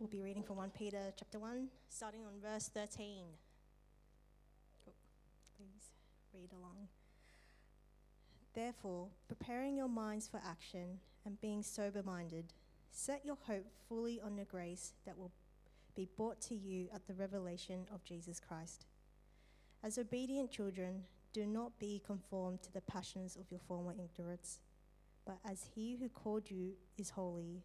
We'll be reading from 1 Peter chapter 1, starting on verse 13. Cool. Please read along. Therefore, preparing your minds for action and being sober minded, set your hope fully on the grace that will be brought to you at the revelation of Jesus Christ. As obedient children, do not be conformed to the passions of your former ignorance, but as he who called you is holy,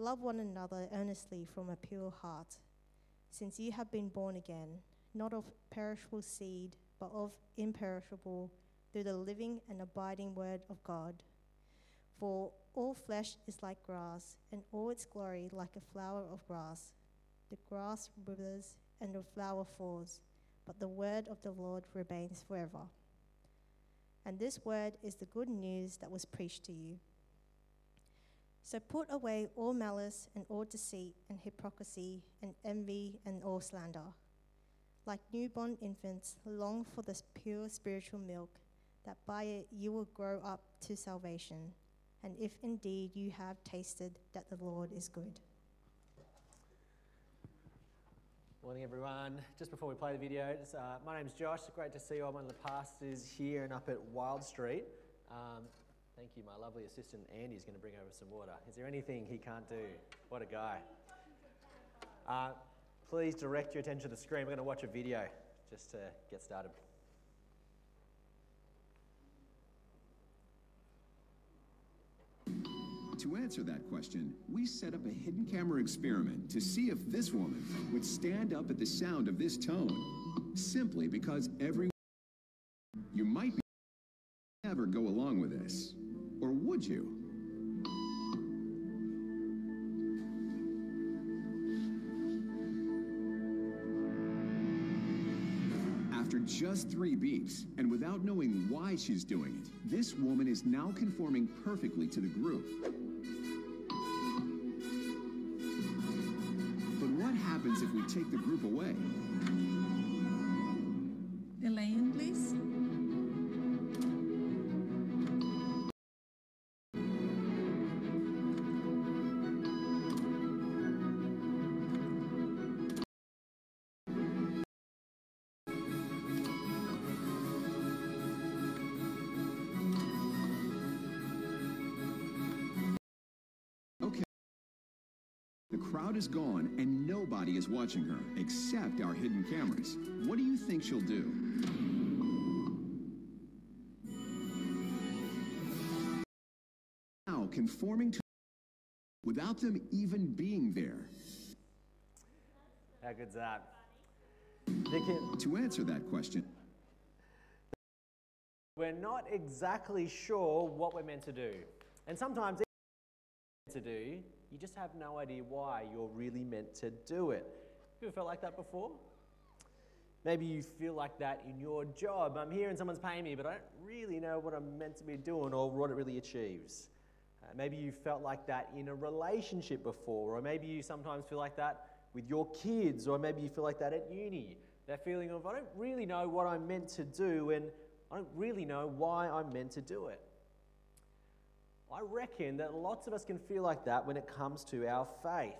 Love one another earnestly from a pure heart, since you have been born again, not of perishable seed, but of imperishable, through the living and abiding word of God. For all flesh is like grass, and all its glory like a flower of grass. The grass withers and the flower falls, but the word of the Lord remains forever. And this word is the good news that was preached to you. So put away all malice and all deceit and hypocrisy and envy and all slander. Like newborn infants, long for the pure spiritual milk, that by it you will grow up to salvation. And if indeed you have tasted that the Lord is good. Morning, everyone. Just before we play the video, uh, my name's Josh. Great to see you. I'm one of the pastors here and up at Wild Street. Um, thank you. My lovely assistant Andy is going to bring over some water. Is there anything he can't do? What a guy. Uh, please direct your attention to the screen. We're going to watch a video just to get started. To answer that question, we set up a hidden camera experiment to see if this woman would stand up at the sound of this tone. Simply because every you might be never go along with this. Would you? After just three beeps, and without knowing why she's doing it, this woman is now conforming perfectly to the group. But what happens if we take the group away? Crowd is gone and nobody is watching her except our hidden cameras. What do you think she'll do? Now conforming to without them even being there. How good's that? They can- To answer that question, we're not exactly sure what we're meant to do. And sometimes to do, you just have no idea why you're really meant to do it. Have You ever felt like that before? Maybe you feel like that in your job. I'm here and someone's paying me, but I don't really know what I'm meant to be doing or what it really achieves. Uh, maybe you felt like that in a relationship before, or maybe you sometimes feel like that with your kids, or maybe you feel like that at uni. That feeling of, I don't really know what I'm meant to do, and I don't really know why I'm meant to do it. I reckon that lots of us can feel like that when it comes to our faith.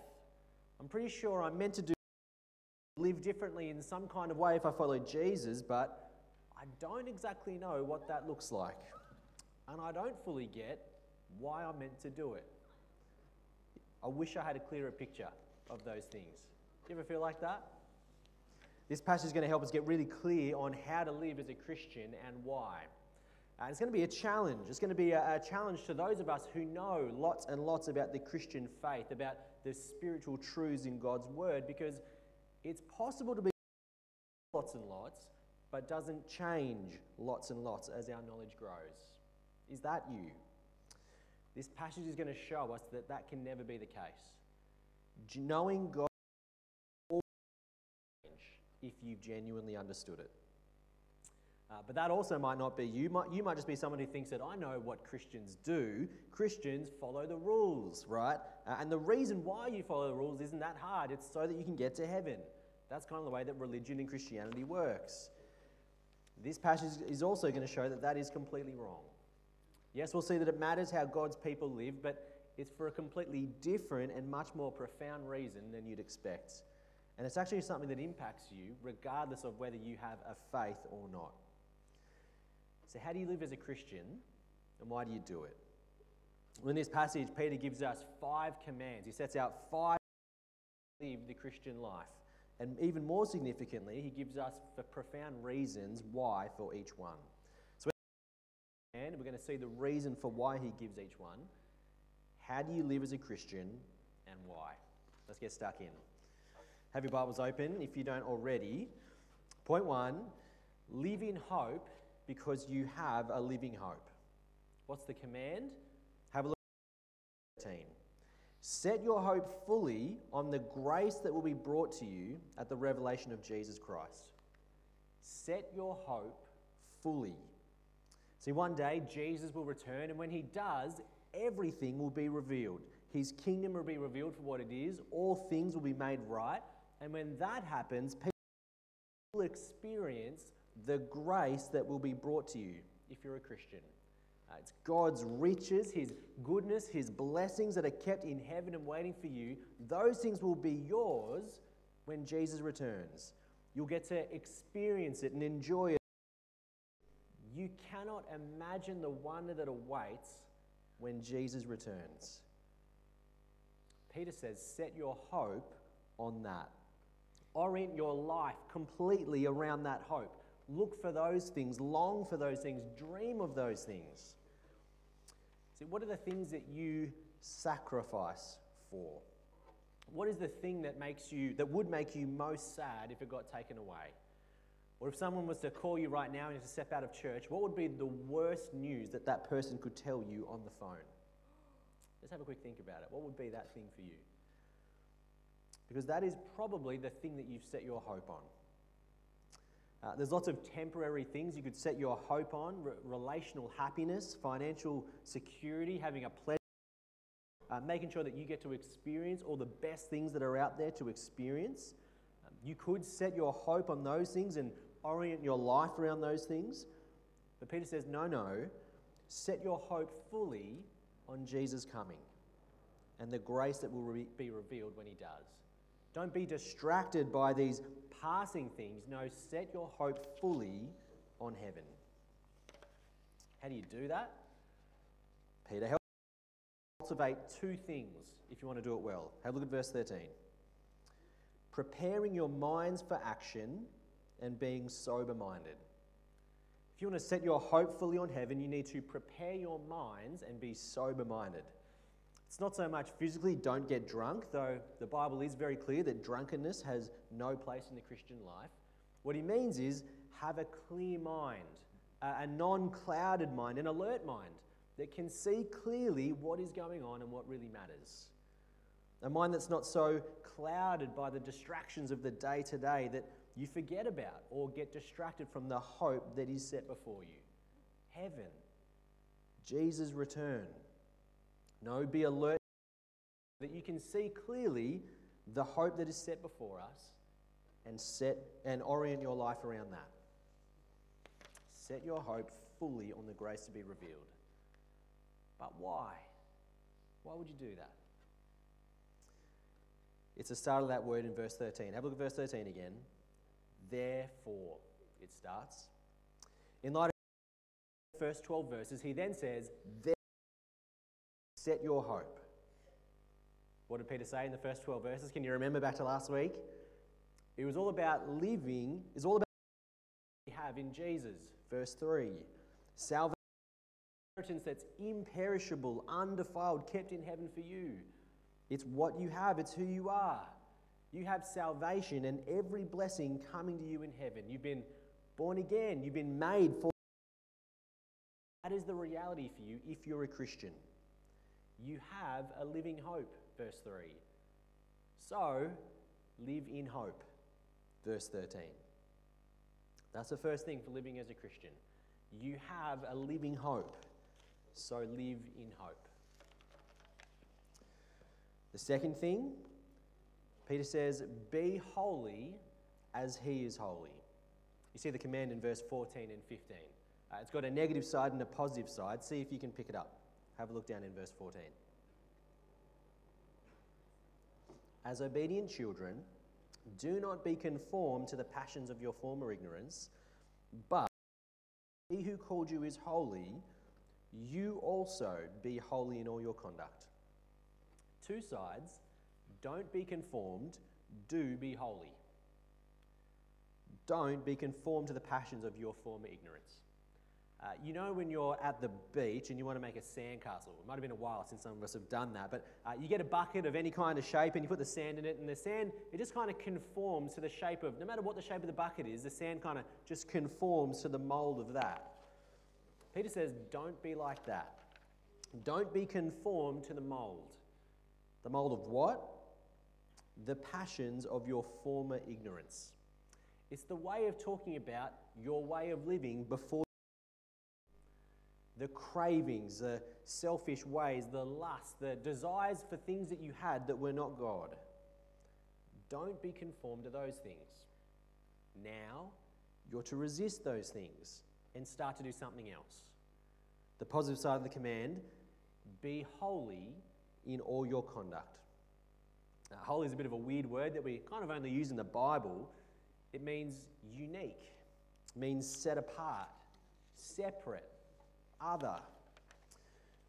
I'm pretty sure I'm meant to do live differently in some kind of way if I follow Jesus, but I don't exactly know what that looks like. And I don't fully get why I'm meant to do it. I wish I had a clearer picture of those things. Do you ever feel like that? This passage is going to help us get really clear on how to live as a Christian and why. Uh, it's going to be a challenge. It's going to be a, a challenge to those of us who know lots and lots about the Christian faith, about the spiritual truths in God's Word, because it's possible to be lots and lots, but doesn't change lots and lots as our knowledge grows. Is that you? This passage is going to show us that that can never be the case. Knowing God will change if you've genuinely understood it. Uh, but that also might not be you. Might, you might just be someone who thinks that I know what Christians do. Christians follow the rules, right? Uh, and the reason why you follow the rules isn't that hard. It's so that you can get to heaven. That's kind of the way that religion and Christianity works. This passage is also going to show that that is completely wrong. Yes, we'll see that it matters how God's people live, but it's for a completely different and much more profound reason than you'd expect. And it's actually something that impacts you regardless of whether you have a faith or not. So, how do you live as a Christian and why do you do it? Well, in this passage, Peter gives us five commands. He sets out five live the Christian life. And even more significantly, he gives us the profound reasons why for each one. So, and we're going to see the reason for why he gives each one. How do you live as a Christian and why? Let's get stuck in. Have your Bibles open if you don't already. Point one live in hope because you have a living hope. What's the command? Have a look at 13. Set your hope fully on the grace that will be brought to you at the revelation of Jesus Christ. Set your hope fully. See, one day Jesus will return, and when he does, everything will be revealed. His kingdom will be revealed for what it is, all things will be made right. And when that happens, people will experience the grace that will be brought to you if you're a Christian. Uh, it's God's riches, His goodness, His blessings that are kept in heaven and waiting for you. Those things will be yours when Jesus returns. You'll get to experience it and enjoy it. You cannot imagine the wonder that awaits when Jesus returns. Peter says, set your hope on that. Orient your life completely around that hope. Look for those things, long for those things, dream of those things. See, what are the things that you sacrifice for? What is the thing that makes you that would make you most sad if it got taken away? Or if someone was to call you right now and you to step out of church, what would be the worst news that that person could tell you on the phone? Let's have a quick think about it. What would be that thing for you? Because that is probably the thing that you've set your hope on. Uh, there's lots of temporary things you could set your hope on re- relational happiness, financial security, having a pleasure, uh, making sure that you get to experience all the best things that are out there to experience. Um, you could set your hope on those things and orient your life around those things. But Peter says, no, no, set your hope fully on Jesus coming and the grace that will re- be revealed when he does. Don't be distracted by these passing things. No, set your hope fully on heaven. How do you do that? Peter helps cultivate two things if you want to do it well. Have a look at verse 13. Preparing your minds for action and being sober minded. If you want to set your hope fully on heaven, you need to prepare your minds and be sober minded. It's not so much physically, don't get drunk, though the Bible is very clear that drunkenness has no place in the Christian life. What he means is have a clear mind, a non clouded mind, an alert mind that can see clearly what is going on and what really matters. A mind that's not so clouded by the distractions of the day to day that you forget about or get distracted from the hope that is set before you. Heaven, Jesus' return. No, be alert that you can see clearly the hope that is set before us and set and orient your life around that. Set your hope fully on the grace to be revealed. But why? Why would you do that? It's the start of that word in verse 13. Have a look at verse 13 again. Therefore, it starts. In light of the first 12 verses, he then says, Set your hope. What did Peter say in the first 12 verses? Can you remember back to last week? It was all about living, it's all about we have in Jesus. Verse 3 salvation, that's imperishable, undefiled, kept in heaven for you. It's what you have, it's who you are. You have salvation and every blessing coming to you in heaven. You've been born again, you've been made for. That is the reality for you if you're a Christian. You have a living hope, verse 3. So, live in hope, verse 13. That's the first thing for living as a Christian. You have a living hope, so live in hope. The second thing, Peter says, Be holy as he is holy. You see the command in verse 14 and 15. Uh, it's got a negative side and a positive side. See if you can pick it up. Have a look down in verse 14. As obedient children, do not be conformed to the passions of your former ignorance, but he who called you is holy, you also be holy in all your conduct. Two sides. Don't be conformed, do be holy. Don't be conformed to the passions of your former ignorance. Uh, you know, when you're at the beach and you want to make a sandcastle, it might have been a while since some of us have done that, but uh, you get a bucket of any kind of shape and you put the sand in it, and the sand, it just kind of conforms to the shape of, no matter what the shape of the bucket is, the sand kind of just conforms to the mold of that. Peter says, don't be like that. Don't be conformed to the mold. The mold of what? The passions of your former ignorance. It's the way of talking about your way of living before the cravings, the selfish ways, the lust, the desires for things that you had that were not God. Don't be conformed to those things. Now, you're to resist those things and start to do something else. The positive side of the command be holy in all your conduct. Now, holy is a bit of a weird word that we kind of only use in the Bible. It means unique, it means set apart, separate, other.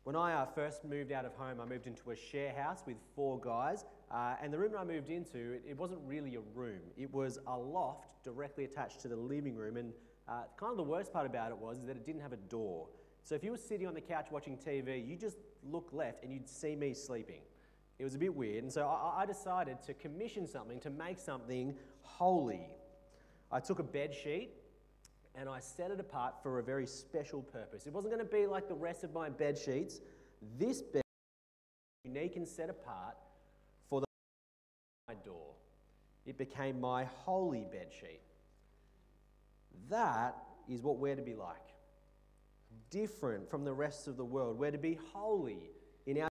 When I uh, first moved out of home, I moved into a share house with four guys, uh, and the room I moved into, it, it, wasn't really a room. It was a loft directly attached to the living room, and uh, kind of the worst part about it was that it didn't have a door. So if you were sitting on the couch watching TV, you just look left and you'd see me sleeping. It was a bit weird, and so I, I decided to commission something to make something holy. I took a bed sheet and I set it apart for a very special purpose. It wasn't going to be like the rest of my bed sheets. This bed unique and set apart for the my door. It became my holy bed sheet. That is what we're to be like. Different from the rest of the world. We're to be holy in our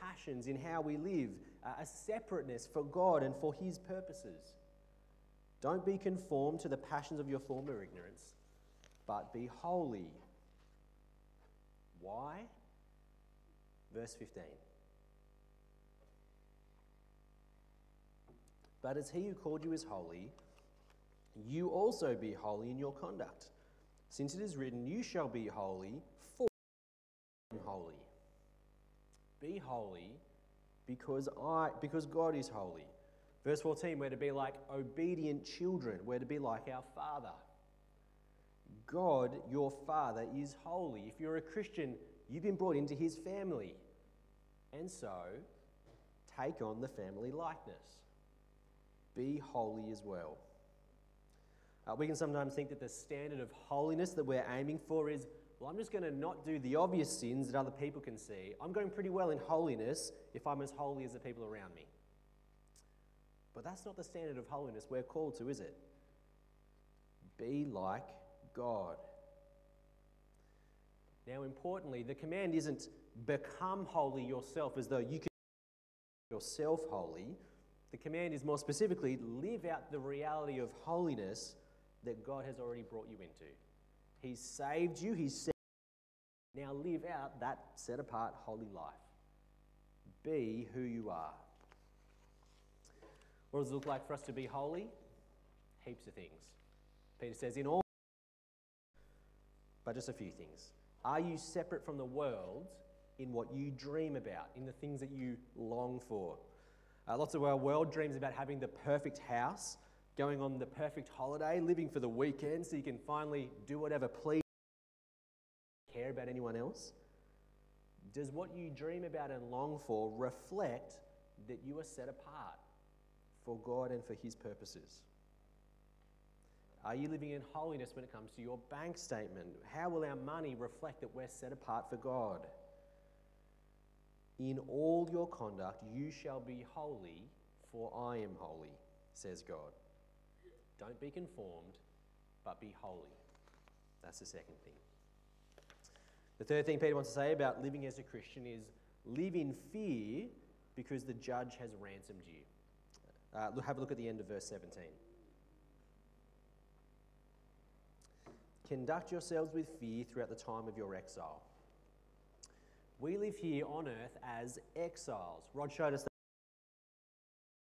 passions, in how we live, uh, a separateness for God and for His purposes. Don't be conformed to the passions of your former ignorance, but be holy. Why? Verse 15. But as he who called you is holy, you also be holy in your conduct. Since it is written, You shall be holy, for I am holy. Be holy because, I, because God is holy. Verse 14, we're to be like obedient children. We're to be like our Father. God, your Father, is holy. If you're a Christian, you've been brought into his family. And so, take on the family likeness. Be holy as well. Uh, we can sometimes think that the standard of holiness that we're aiming for is well, I'm just going to not do the obvious sins that other people can see. I'm going pretty well in holiness if I'm as holy as the people around me. But that's not the standard of holiness we're called to, is it? Be like God. Now, importantly, the command isn't become holy yourself as though you can yourself holy. The command is more specifically live out the reality of holiness that God has already brought you into. He's saved you, He's set now live out that set apart holy life. Be who you are. What does it look like for us to be holy? Heaps of things. Peter says, in all, but just a few things. Are you separate from the world in what you dream about, in the things that you long for? Uh, lots of our world dreams about having the perfect house, going on the perfect holiday, living for the weekend so you can finally do whatever please, care about anyone else. Does what you dream about and long for reflect that you are set apart for God and for His purposes? Are you living in holiness when it comes to your bank statement? How will our money reflect that we're set apart for God? In all your conduct, you shall be holy, for I am holy, says God. Don't be conformed, but be holy. That's the second thing. The third thing Peter wants to say about living as a Christian is live in fear because the judge has ransomed you. Uh, have a look at the end of verse 17. Conduct yourselves with fear throughout the time of your exile. We live here on earth as exiles. Rod showed us that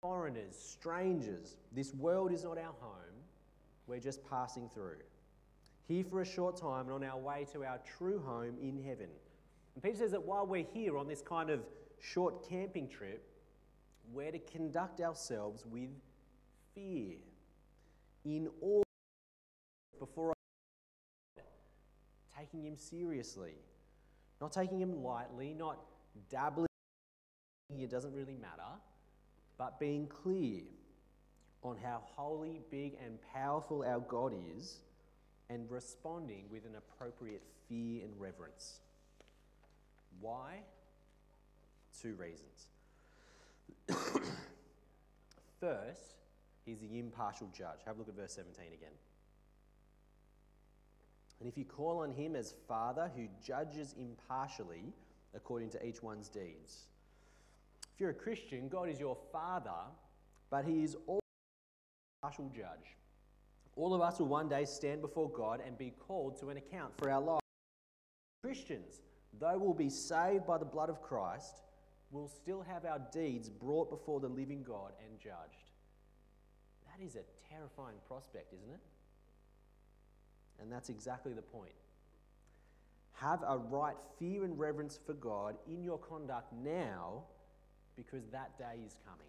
foreigners, strangers. This world is not our home, we're just passing through. Here for a short time and on our way to our true home in heaven. And Peter says that while we're here on this kind of short camping trip, we're to conduct ourselves with fear in awe before taking him seriously, not taking him lightly, not dabbling, it doesn't really matter, but being clear on how holy, big, and powerful our God is and responding with an appropriate fear and reverence. Why? Two reasons. First, he's the impartial judge. Have a look at verse 17 again. And if you call on him as Father who judges impartially according to each one's deeds. If you're a Christian, God is your Father, but he is also a impartial judge. All of us will one day stand before God and be called to an account for our lives. Christians, though we'll be saved by the blood of Christ, will still have our deeds brought before the living God and judged. That is a terrifying prospect, isn't it? And that's exactly the point. Have a right fear and reverence for God in your conduct now because that day is coming.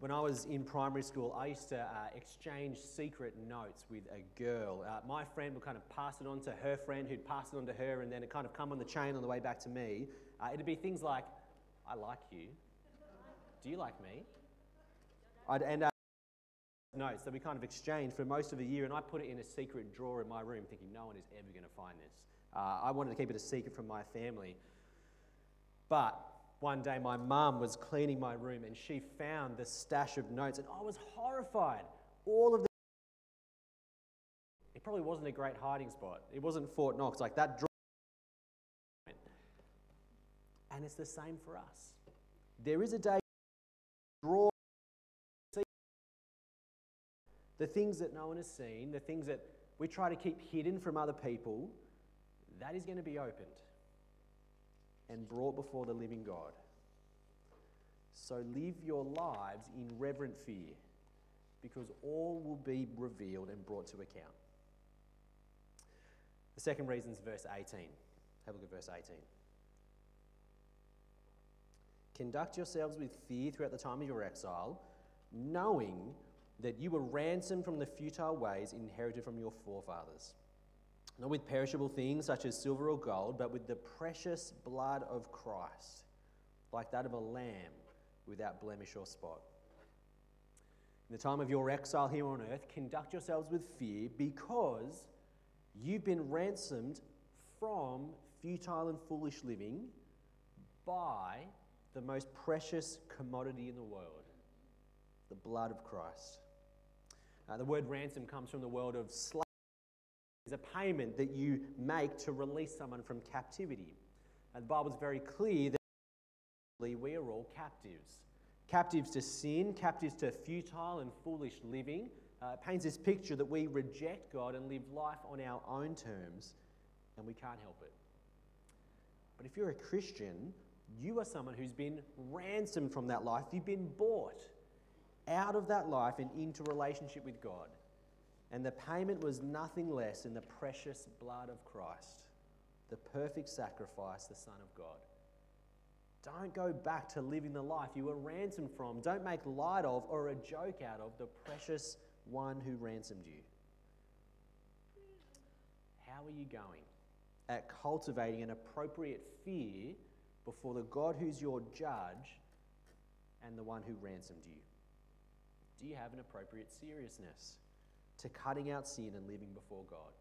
When I was in primary school, I used to uh, exchange secret notes with a girl. Uh, my friend would kind of pass it on to her friend, who'd pass it on to her, and then it kind of come on the chain on the way back to me. Uh, it'd be things like, I like you. Do you like me? I'd, and uh, notes that we kind of exchanged for most of the year, and I put it in a secret drawer in my room, thinking no one is ever going to find this. Uh, I wanted to keep it a secret from my family. But one day my mum was cleaning my room and she found the stash of notes, and I was horrified. All of the. It probably wasn't a great hiding spot. It wasn't Fort Knox, like that drawer. And it's the same for us. There is a day draw the things that no one has seen, the things that we try to keep hidden from other people, that is going to be opened and brought before the living God. So live your lives in reverent fear because all will be revealed and brought to account. The second reason is verse 18. Have a look at verse 18. Conduct yourselves with fear throughout the time of your exile, knowing that you were ransomed from the futile ways inherited from your forefathers. Not with perishable things such as silver or gold, but with the precious blood of Christ, like that of a lamb without blemish or spot. In the time of your exile here on earth, conduct yourselves with fear because you've been ransomed from futile and foolish living by the most precious commodity in the world, the blood of Christ. Uh, the word ransom comes from the word of slave. It's a payment that you make to release someone from captivity. And the Bible is very clear that we are all captives. Captives to sin, captives to futile and foolish living. Uh, it paints this picture that we reject God and live life on our own terms, and we can't help it. But if you're a Christian, you are someone who's been ransomed from that life. You've been bought out of that life and into relationship with God. And the payment was nothing less than the precious blood of Christ, the perfect sacrifice, the Son of God. Don't go back to living the life you were ransomed from. Don't make light of or a joke out of the precious one who ransomed you. How are you going at cultivating an appropriate fear before the God who's your judge and the one who ransomed you? Do you have an appropriate seriousness to cutting out sin and living before God?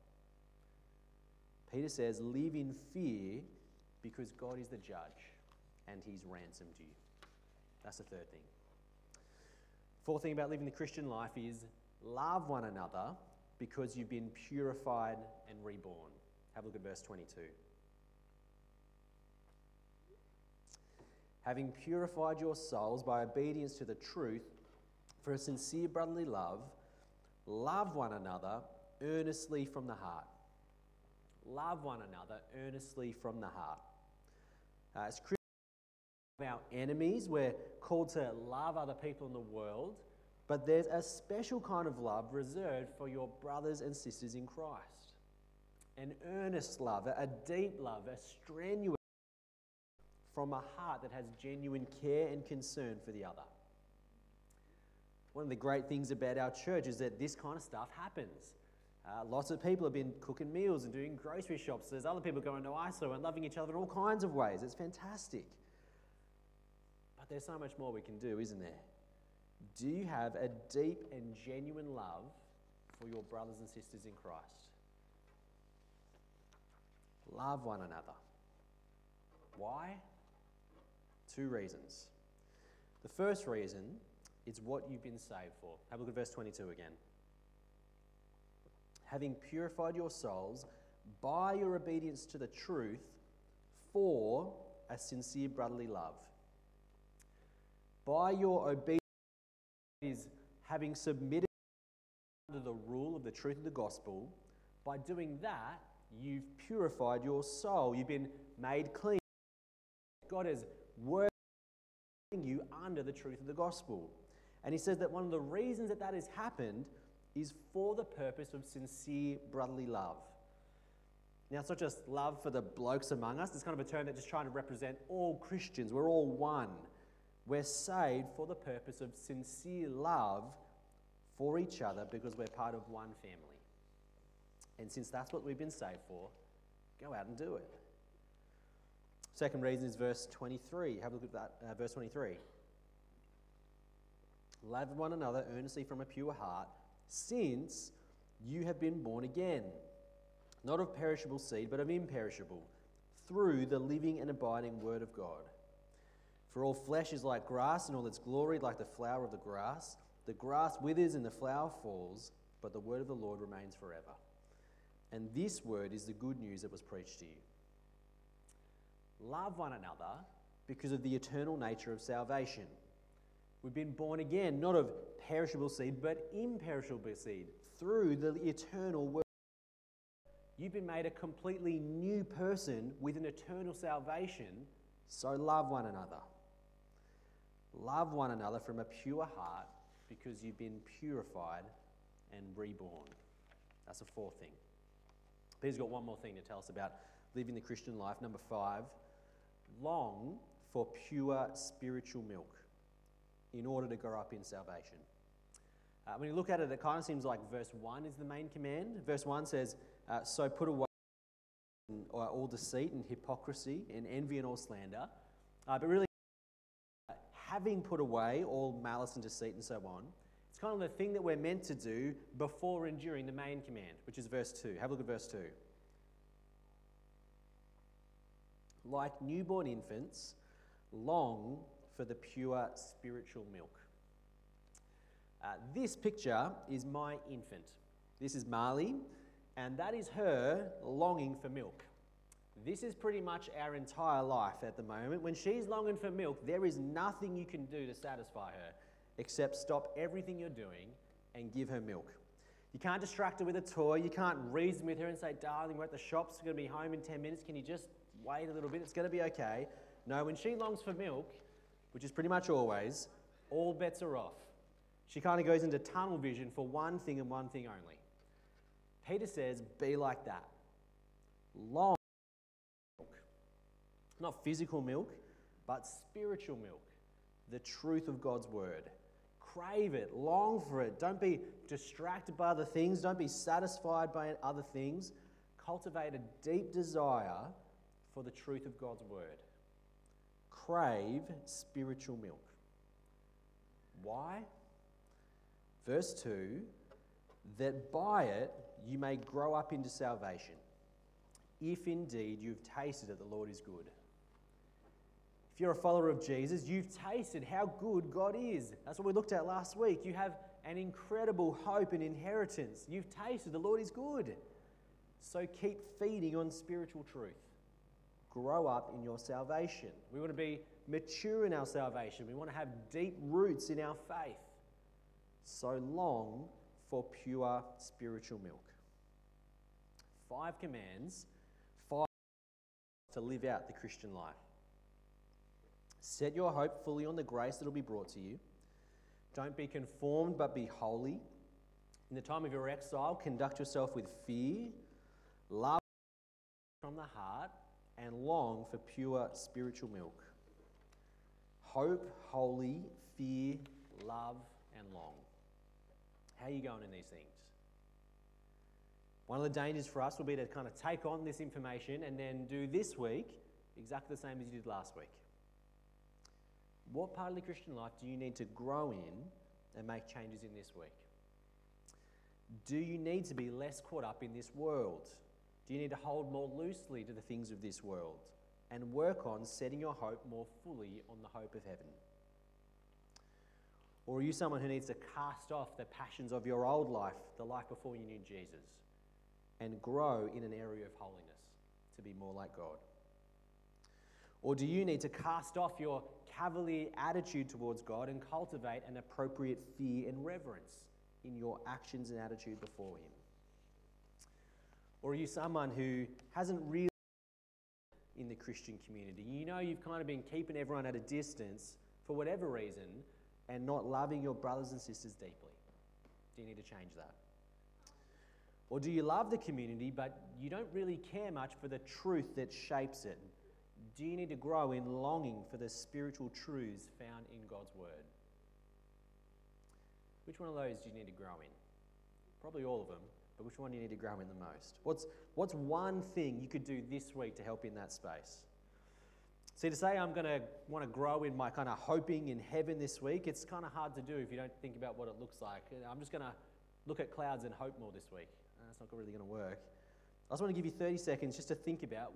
Peter says, Live in fear because God is the judge and he's ransomed you. That's the third thing. Fourth thing about living the Christian life is love one another because you've been purified and reborn. Have a look at verse 22. Having purified your souls by obedience to the truth for a sincere brotherly love, love one another earnestly from the heart. Love one another earnestly from the heart. Uh, as Christians, our enemies, we're called to love other people in the world, but there's a special kind of love reserved for your brothers and sisters in Christ. An earnest love, a deep love, a strenuous from a heart that has genuine care and concern for the other. One of the great things about our church is that this kind of stuff happens. Uh, lots of people have been cooking meals and doing grocery shops. There's other people going to ISO and loving each other in all kinds of ways. It's fantastic. But there's so much more we can do, isn't there? Do you have a deep and genuine love for your brothers and sisters in Christ? Love one another. Why? Two reasons. The first reason is what you've been saved for. Have a look at verse 22 again. Having purified your souls by your obedience to the truth for a sincere brotherly love. By your obedience is having submitted under the rule of the truth of the gospel. By doing that, you've purified your soul. You've been made clean. God has working you under the truth of the gospel. And he says that one of the reasons that that has happened is for the purpose of sincere brotherly love. Now, it's not just love for the blokes among us, it's kind of a term that's just trying to represent all Christians. We're all one. We're saved for the purpose of sincere love for each other because we're part of one family. And since that's what we've been saved for, go out and do it. Second reason is verse 23. Have a look at that, uh, verse 23. Love one another earnestly from a pure heart, since you have been born again, not of perishable seed, but of imperishable, through the living and abiding Word of God. For all flesh is like grass, and all its glory like the flower of the grass. The grass withers and the flower falls, but the word of the Lord remains forever. And this word is the good news that was preached to you. Love one another because of the eternal nature of salvation. We've been born again, not of perishable seed, but imperishable seed, through the eternal word. You've been made a completely new person with an eternal salvation, so love one another. Love one another from a pure heart because you've been purified and reborn. That's the fourth thing. Peter's got one more thing to tell us about living the Christian life. Number five, long for pure spiritual milk in order to grow up in salvation. Uh, when you look at it, it kind of seems like verse 1 is the main command. Verse 1 says, uh, So put away all deceit and hypocrisy and envy and all slander. Uh, but really, having put away all malice and deceit and so on, it's kind of the thing that we're meant to do before enduring the main command, which is verse 2. Have a look at verse 2. Like newborn infants, long for the pure spiritual milk. Uh, this picture is my infant. This is Marley, and that is her longing for milk. This is pretty much our entire life at the moment. When she's longing for milk, there is nothing you can do to satisfy her except stop everything you're doing and give her milk. You can't distract her with a toy. You can't reason with her and say, Darling, we're at the shops, we're going to be home in 10 minutes. Can you just wait a little bit? It's going to be okay. No, when she longs for milk, which is pretty much always, all bets are off. She kind of goes into tunnel vision for one thing and one thing only. Peter says, Be like that. Long milk. Not physical milk, but spiritual milk, the truth of God's word. Crave it, long for it. Don't be distracted by other things, don't be satisfied by other things. Cultivate a deep desire for the truth of God's word. Crave spiritual milk. Why? Verse 2 that by it you may grow up into salvation, if indeed you've tasted that the Lord is good. If you're a follower of Jesus, you've tasted how good God is. That's what we looked at last week. You have an incredible hope and inheritance. You've tasted the Lord is good. So keep feeding on spiritual truth. Grow up in your salvation. We want to be mature in our salvation. We want to have deep roots in our faith. So long for pure spiritual milk. Five commands, five to live out the Christian life. Set your hope fully on the grace that will be brought to you. Don't be conformed, but be holy. In the time of your exile, conduct yourself with fear, love from the heart, and long for pure spiritual milk. Hope, holy, fear, love, and long. How are you going in these things? One of the dangers for us will be to kind of take on this information and then do this week exactly the same as you did last week. What part of the Christian life do you need to grow in and make changes in this week? Do you need to be less caught up in this world? Do you need to hold more loosely to the things of this world and work on setting your hope more fully on the hope of heaven? Or are you someone who needs to cast off the passions of your old life, the life before you knew Jesus, and grow in an area of holiness to be more like God? Or do you need to cast off your cavalier attitude towards God and cultivate an appropriate fear and reverence in your actions and attitude before Him? Or are you someone who hasn't really in the Christian community? You know you've kind of been keeping everyone at a distance for whatever reason and not loving your brothers and sisters deeply. Do you need to change that? Or do you love the community but you don't really care much for the truth that shapes it? Do you need to grow in longing for the spiritual truths found in God's Word? Which one of those do you need to grow in? Probably all of them, but which one do you need to grow in the most? What's, what's one thing you could do this week to help in that space? See, to say I'm going to want to grow in my kind of hoping in heaven this week, it's kind of hard to do if you don't think about what it looks like. I'm just going to look at clouds and hope more this week. Uh, that's not really going to work. I just want to give you 30 seconds just to think about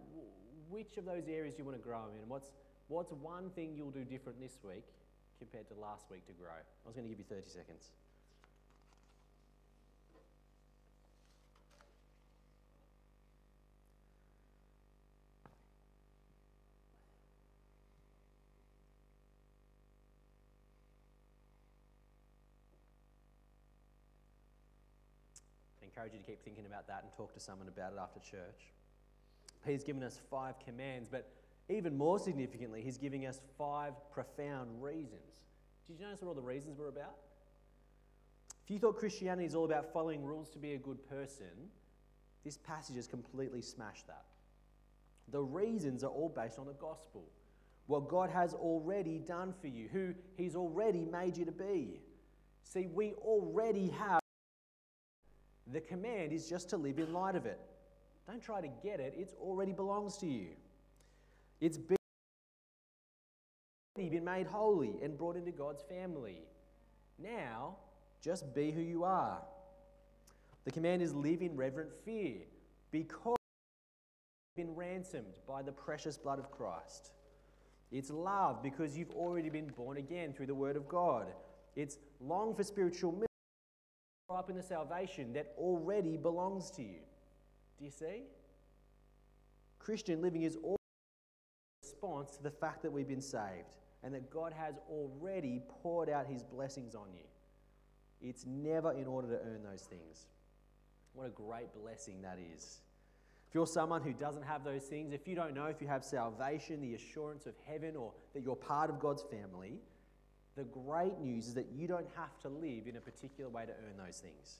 which of those areas you want to grow in and what's, what's one thing you'll do different this week compared to last week to grow. I was going to give you 30 seconds. Encourage you to keep thinking about that and talk to someone about it after church. He's given us five commands, but even more significantly, he's giving us five profound reasons. Did you notice what all the reasons were about? If you thought Christianity is all about following rules to be a good person, this passage has completely smashed that. The reasons are all based on the gospel. What God has already done for you, who He's already made you to be. See, we already have the command is just to live in light of it. Don't try to get it, it already belongs to you. It's been been made holy and brought into God's family. Now, just be who you are. The command is live in reverent fear because you've been ransomed by the precious blood of Christ. It's love because you've already been born again through the word of God. It's long for spiritual up in the salvation that already belongs to you. Do you see? Christian living is all response to the fact that we've been saved and that God has already poured out his blessings on you. It's never in order to earn those things. What a great blessing that is. If you're someone who doesn't have those things, if you don't know if you have salvation, the assurance of heaven, or that you're part of God's family, the great news is that you don't have to live in a particular way to earn those things.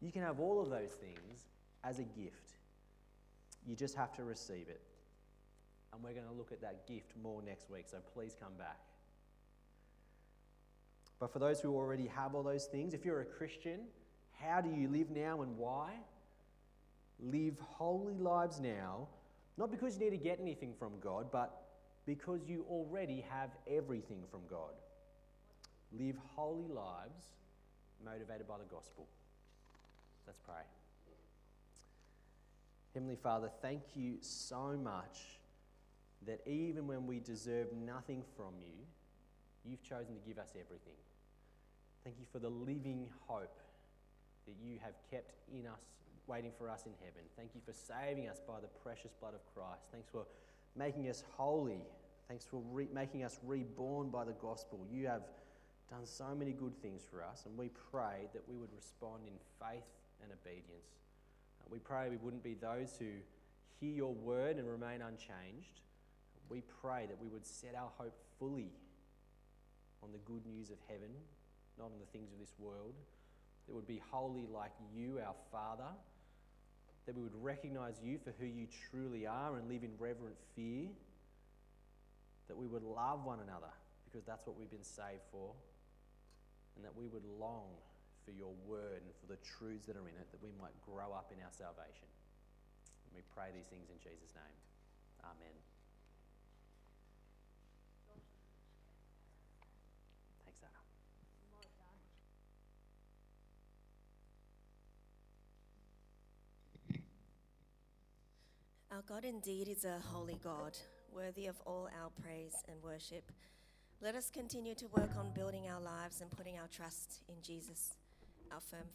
You can have all of those things as a gift. You just have to receive it. And we're going to look at that gift more next week, so please come back. But for those who already have all those things, if you're a Christian, how do you live now and why? Live holy lives now, not because you need to get anything from God, but because you already have everything from God. Live holy lives motivated by the gospel. Let's pray. Heavenly Father, thank you so much that even when we deserve nothing from you, you've chosen to give us everything. Thank you for the living hope that you have kept in us, waiting for us in heaven. Thank you for saving us by the precious blood of Christ. Thanks for making us holy. Thanks for re- making us reborn by the gospel. You have done so many good things for us, and we pray that we would respond in faith and obedience. Uh, we pray we wouldn't be those who hear your word and remain unchanged. We pray that we would set our hope fully on the good news of heaven, not on the things of this world. That would be holy like you, our Father. That we would recognize you for who you truly are and live in reverent fear. That we would love one another because that's what we've been saved for. And that we would long for your word and for the truths that are in it, that we might grow up in our salvation. And we pray these things in Jesus' name. Amen. Thanks, Anna. Our God indeed is a holy God, worthy of all our praise and worship. Let us continue to work on building our lives and putting our trust in Jesus, our firm foundation.